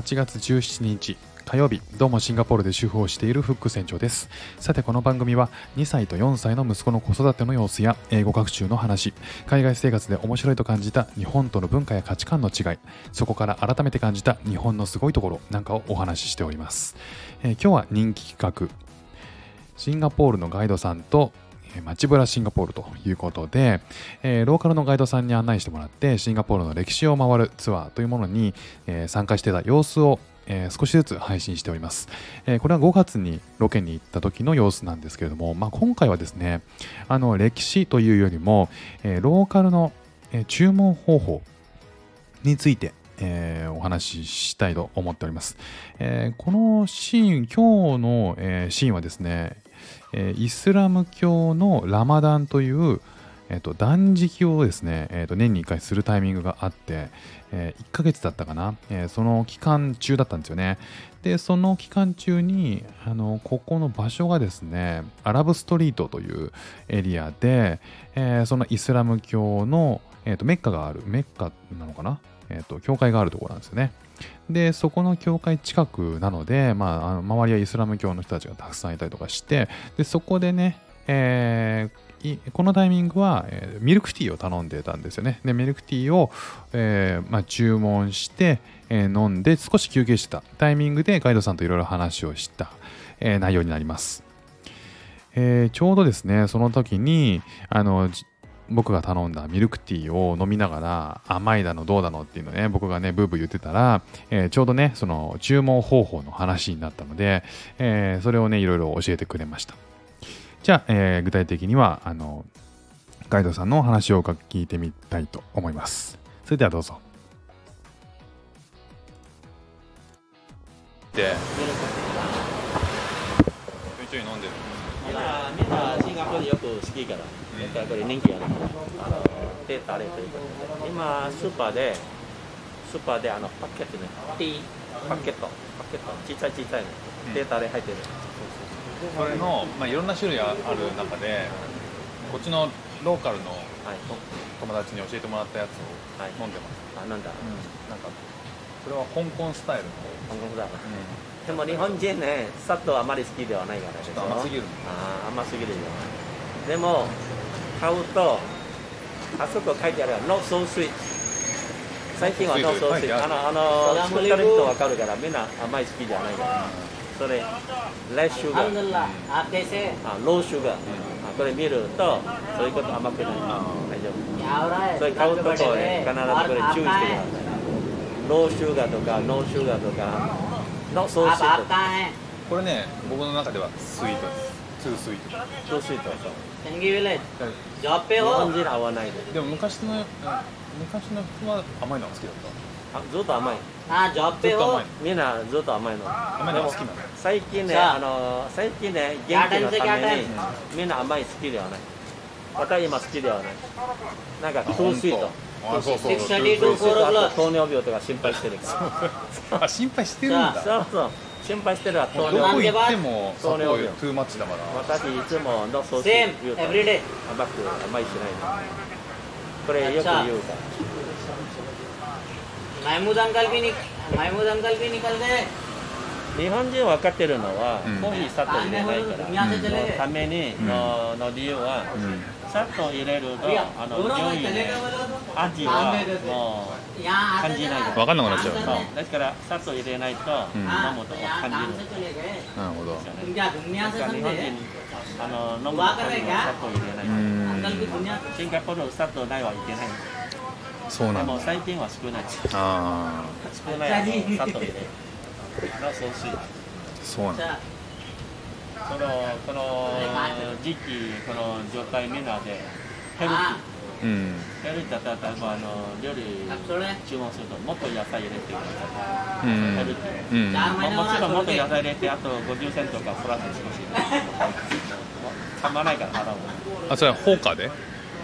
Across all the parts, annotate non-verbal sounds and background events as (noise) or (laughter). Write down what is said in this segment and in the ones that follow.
8月17日火曜日どうもシンガポールで主婦をしているフック船長です。さてこの番組は2歳と4歳の息子の子育ての様子や英語学習の話海外生活で面白いと感じた日本との文化や価値観の違いそこから改めて感じた日本のすごいところなんかをお話ししております、えー、今日は人気企画シンガポールのガイドさんと街ブラシンガポールということで、えー、ローカルのガイドさんに案内してもらってシンガポールの歴史を回るツアーというものに、えー、参加してた様子を、えー、少しずつ配信しております、えこれは5月にロケに行った時の様子なんですけれども、まあ、今回はですねあの歴史というよりも、えローカルの、え注文方法についてえー、お話ししたいと思っております。えー、このシーン、今日の、えー、シーンはですね、えイスラム教のラマダンという、えーと、断食をですね、えーと、年に1回するタイミングがあって、えー、1ヶ月だったかな、えー、その期間中だったんですよね。で、その期間中に、あのここの場所がですね、アラブストリートというエリアで、えー、そのイスラム教の、えーと、メッカがある、メッカなのかな、えー、と教会があるところなんですよね。で、そこの教会近くなので、まあ、あの周りはイスラム教の人たちがたくさんいたりとかして、でそこでね、えー、このタイミングは、えー、ミルクティーを頼んでたんですよね。で、ミルクティーを、えーまあ、注文して、え、飲んで少し休憩してたタイミングでガイドさんといろいろ話をした、え、内容になります。えー、ちょうどですね、その時に、あの、僕が頼んだミルクティーを飲みながら甘いだのどうだのっていうのね僕がねブーブー言ってたら、えー、ちょうどねその注文方法の話になったので、えー、それをねいろいろ教えてくれました。じゃあ、えー、具体的にはあのガイドさんのお話を聞いてみたいと思います。それではどうぞ。でちょいちょい飲んでるよく好きからやっぱり人気あるあの手タレということで今スーパーでスーパーであのパッケットね。ティー。パッケット。パッケット。小さい小さいの。手タレ入ってる、それの、まあ、いろんな種類ある中でこっちのローカルの、はい、友達に教えてもらったやつを飲んでます、はい、あなんだ、うん、なんかそれは香港スタイルの。香港スタイル、うん、でも日本人ね砂糖あまり好きではないからちょっと甘すぎるあ甘すぎるよでも買うとあそこ書いてある Not so sweet 最近は Not so sweet あのあの作ってる人わかるからみんな甘い好きじゃないからそれ Less sugar あ Low sugar これ見るとそういうこと甘くない。大丈夫それ買うとこね必ずこれ注意してください。ローシュガーとかノーシュガーとか。Not so sweet これね僕の中ではスイートですツースイートツースイートそう天気ビレッジジョッペを日本人合わないで。も昔の昔の人は甘いのが好きだった。あずっと甘い。あジョッペをみんなずっと甘いの。甘いのが好きなの。最近ねあ。の最近ね元気のためにみんな甘い好きではない。私今好きではない。なんかツースイートあそうそう糖尿病とか心配してる (laughs) あ心配してるんだ。そうそう心配してるわ糖尿病どこ行っても砂糖トゥーマッチだから私いつものソース言うと甘く甘いしないこれよく言うからमहमूद अंकल भी निक महमूद अंकल भी निकल गए 日本人分かってるのは、コーヒー砂糖入れないから、のためにのの理由は、砂糖入れるとあの匂いね味はもう感じない。分かんなくなっちゃう。そう。ですから砂糖入れないと、飲むと感じるなるほど。だから日本人あの飲むために砂糖入れない。シンガポール砂糖ないはいけない。そうなんでも最近は少ない。あ少ない砂糖入れるがそうしそうなんだこのこの時期この状態みんなでヘルうん、ヘルティだったらあの料理注文するともっと野菜入れてください、うん、ヘルティ、うん。まあ、もちろんもっと野菜入れてあと50セントかプラス少し。たまないから払う。あそれはホーカーで？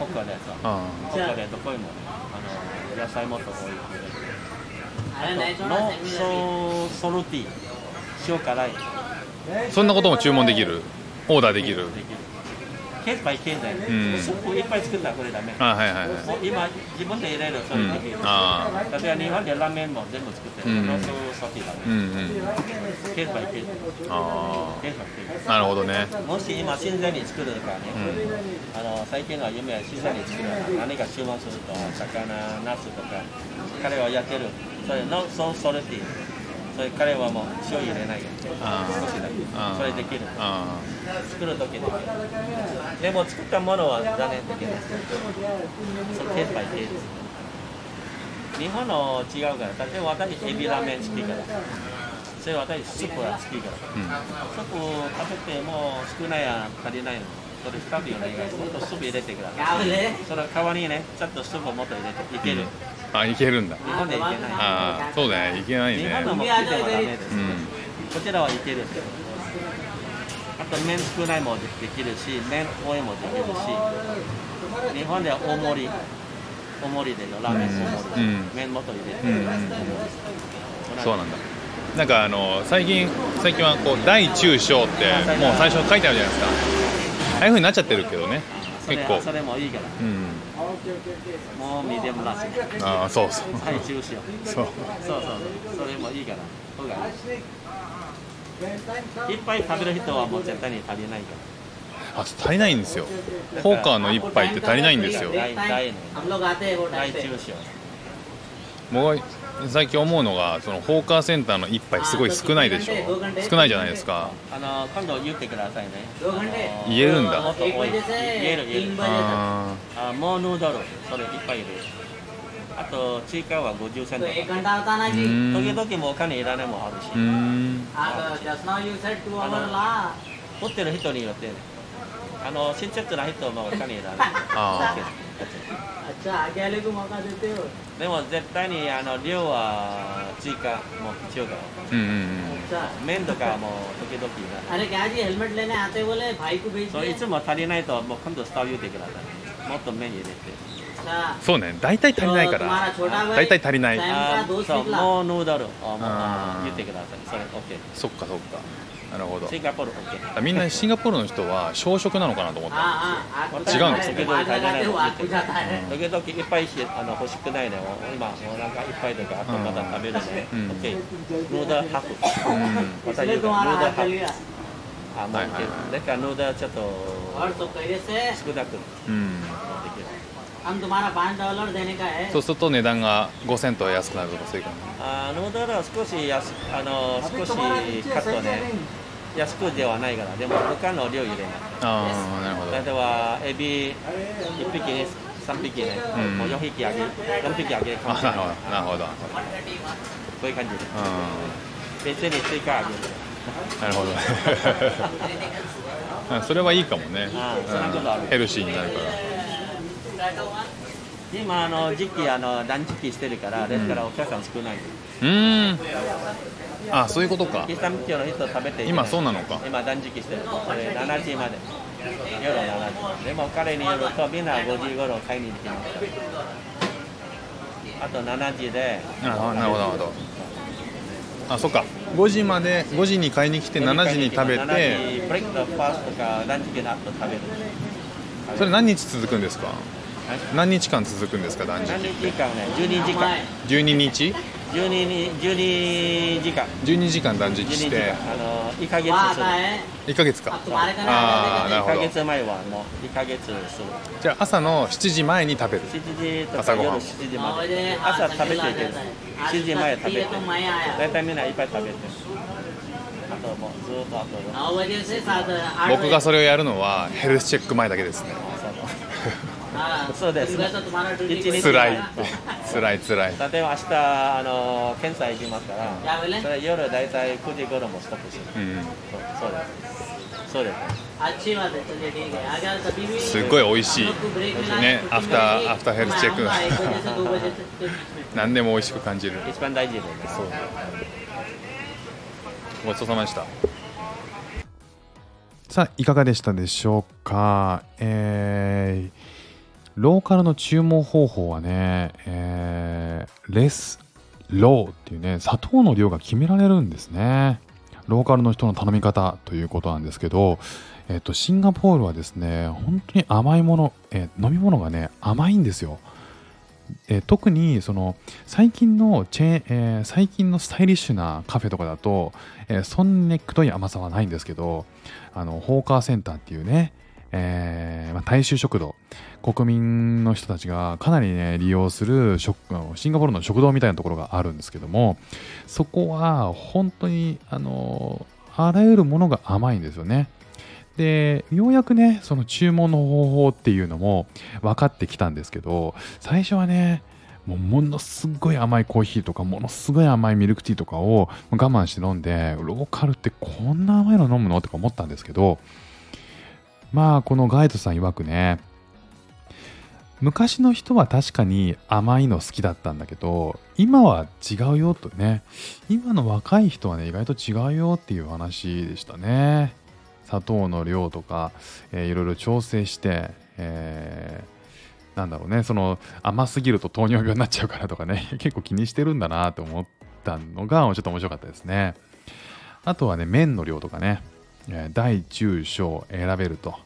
ホーカーでさホーカーでどこにもあの野菜もっと多いのソソルティ塩辛い。そんなことも注文できる？オーダーできる？ケースバイケースで、うん。スープいっぱい作ったらこれダメ。あはいはいはいもう今自分で入れるそういうできる、あ例えば日本でラーメンも全部作ってる、うん。ロースソティだね、うんうん。ケースバイケース。あケースバイケース。あなるほどね。もし今新鮮に作るからね、あの最近は夢は新鮮に作るから何か注文すると魚ナスとか彼はやってるそれのソーソルティそれ彼はもう塩入れない。よ少しだけ。それできる。あ作る時できるでも作ったものは残念できないそれケースバイケース。日本の違うから。例えば私エビラーメン好きから。それ私スープが好きから。うん。スープ食べても少ないや足りないの。それ2つお願いもっとスープ入れてください。その代わりにねちょっとスープもっと入れて。いける、あいけるんだ。日本でいけない。ああそうだね。いけないね。日本のも来てもダメです、うん。こちらはいける。あと麺少ないもできるし麺多いもできるし日本では大盛り大盛りでのラーメン大盛り、うん。麺もっと入れて、そうなんだ。なんかあの最近最近はこう大中小ってもう最初書いてあるじゃないですか。ああいうふうになっちゃってるけどね。結構。それもいいからうんもう見ディアムラああそう。そうは中止よそう。そうそう。それもいいからそうだいっぱい食べる人はもう絶対に足りないからあ足りないんですよポーカーの一杯って足りないんですよ大大大中止よもう。最近思うのがそのホーカーセンターの一杯すごい少ないでしょ。少ないじゃないですか。あの今度言ってくださいね。言えるんだ。もっと多い言える言えるああもうヌードルそれ一杯であと追加は50セント。時々もお金いらないもあるし。あの持ってる人によってあの新着な人もお金いらないあ (laughs) あでも絶対にあの量は追加も必要だ麺とかも時々あれガジヘルメットてそういつも足りないともう今度スター言ってください。もっと麺入れて。そうね大体足りないから。大体足りない。あそうもうヌードルを言ってください。それ OK そっかそっか。なるほど。シンガポールみんなシンガポールの人は小食なのかなと思った。んです違うんですね。時々いっぱいあの欲しくないの今お腹いっぱいとか後まだ食べるので OK ヌードルハフまた言うからードルハフあるだからヌーちょっと少なくできるそうすると値段が5セント安くなるとかそういう感じ。あのだら少し安あの少しカットね。安くではないからでも他の量入れないああなるほど。例えばエビ1匹ね3匹ね、うん、もう4匹あげ4匹あげるかもなるほどなるほど。こういう感じで、う、別に追加あげる。なるほど。(laughs) それはいいかもね、うん、ヘルシーになるから。今あの時期あの断食してるからですからお客さん少ない、うーん。あそういうことか。イスラム教の人食べて今そうなのか。今断食してるそれ7時まで。夜7時。でも彼によるとみんな5時頃買いに行きます。あと7時で。あなるほどなるほど。あそっか。5時まで5時に買いに来て7時に食べ7て時ブレイクとファーストか断食の後食べる。それ何日続くんですか？はい何日間続くんですか断食何日間ね？12時間。12日？12 12時間。12時間断食して。あの1か月する。1か月か。ああな。るほど。1か月前はもう1か月する。じゃあ朝の7時前に食べる。7時とか夜7時まで。朝食べていける。7時前食べて。大体みんないっぱい食べて。僕がそれをやるのは health check 前だけですね。(laughs) そうです。つらい。つらいつらい。(laughs) 例えば明日あの検査行きますからそれ夜大体9時頃もストップしる、うん、そうです。そうです。すごい美味しい。ね after after health check。何でも美味しく感じる。一番大事です。そう。ごちそうさまでした。さあいかがでしたでしょうか？えーローカルの注文方法はね、えーレスローっていうね砂糖の量が決められるんですねローカルの人の頼み方ということなんですけど、えっと、シンガポールはですね、本当に甘いもの、えー飲み物がね、甘いんですよ。えー特にその最近のチェーン、えー最近のスタイリッシュなカフェとかだと、えーそんなにくどい甘さはないんですけどあのホーカーセンターっていうね、えーまあ、大衆食堂国民の人たちがかなりね利用するシンガポールの食堂みたいなところがあるんですけどもそこは本当にあのあらゆるものが甘いんですよね。でようやくねその注文の方法っていうのも分かってきたんですけど最初はねもうものすごい甘いコーヒーとかものすごい甘いミルクティーとかを我慢して飲んでローカルってこんな甘いの飲むの？とか思ったんですけどまあこのガイドさん曰くね昔の人は確かに甘いの好きだったんだけど今は違うよとね。今の若い人はね意外と違うよっていう話でしたね。砂糖の量とか、えーいろいろ調整して、えーなんだろうね。その甘すぎると糖尿病になっちゃうからとかね。(laughs) 結構気にしてるんだなと思ったのがちょっと面白かったですね。あとはね麺の量とかね、え大中小選べると。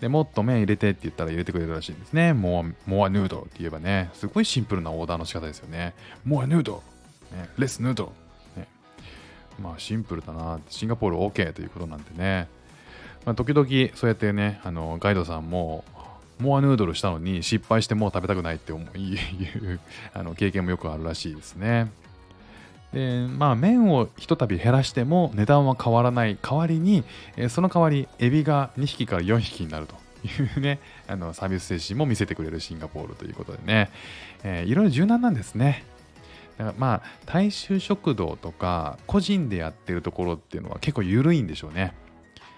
でもっと麺入れてって言ったら入れてくれるらしいんですね。モアモアヌードルって言えばね。すごいシンプルなオーダーの仕方ですよね。モアヌード。ル、ね、レスヌード。ル、ね、まあシンプルだなシンガポール OK ということなんでね、まあ、時々そうやってねあのガイドさんもモアヌードルしたのに失敗してもう食べたくないって思い (laughs) あの経験もよくあるらしいですね。でまあ麺をひとたび減らしても値段は変わらない代わりに、えその代わりエビが2匹から4匹になるというねあのサービス精神も見せてくれるシンガポールということでね、えーいろいろ柔軟なんですね。だからまあ大衆食堂とか個人でやってるところっていうのは結構緩いんでしょうね。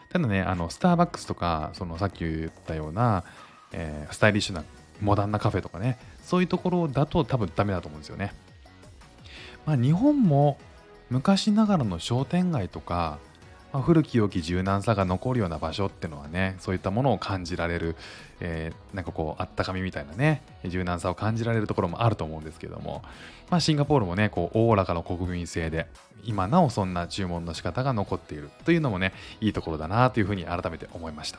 ただねあのスターバックスとかそのさっき言ったような、えースタイリッシュなモダンなカフェとかねそういうところだと多分ダメだと思うんですよね。まあ、日本も昔ながらの商店街とか、まあ古き良き柔軟さが残るような場所っていうのはねそういったものを感じられる、えーなんかこうあったかみみたいなね柔軟さを感じられるところもあると思うんですけども、まあ、シンガポールもねこうおおらかな国民性で今なおそんな注文の仕方が残っているというのもねいいところだなというふうに改めて思いました。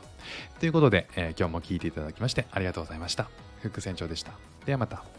ということで、えー今日も聞いていただきましてありがとうございました。副船長でした。ではまた。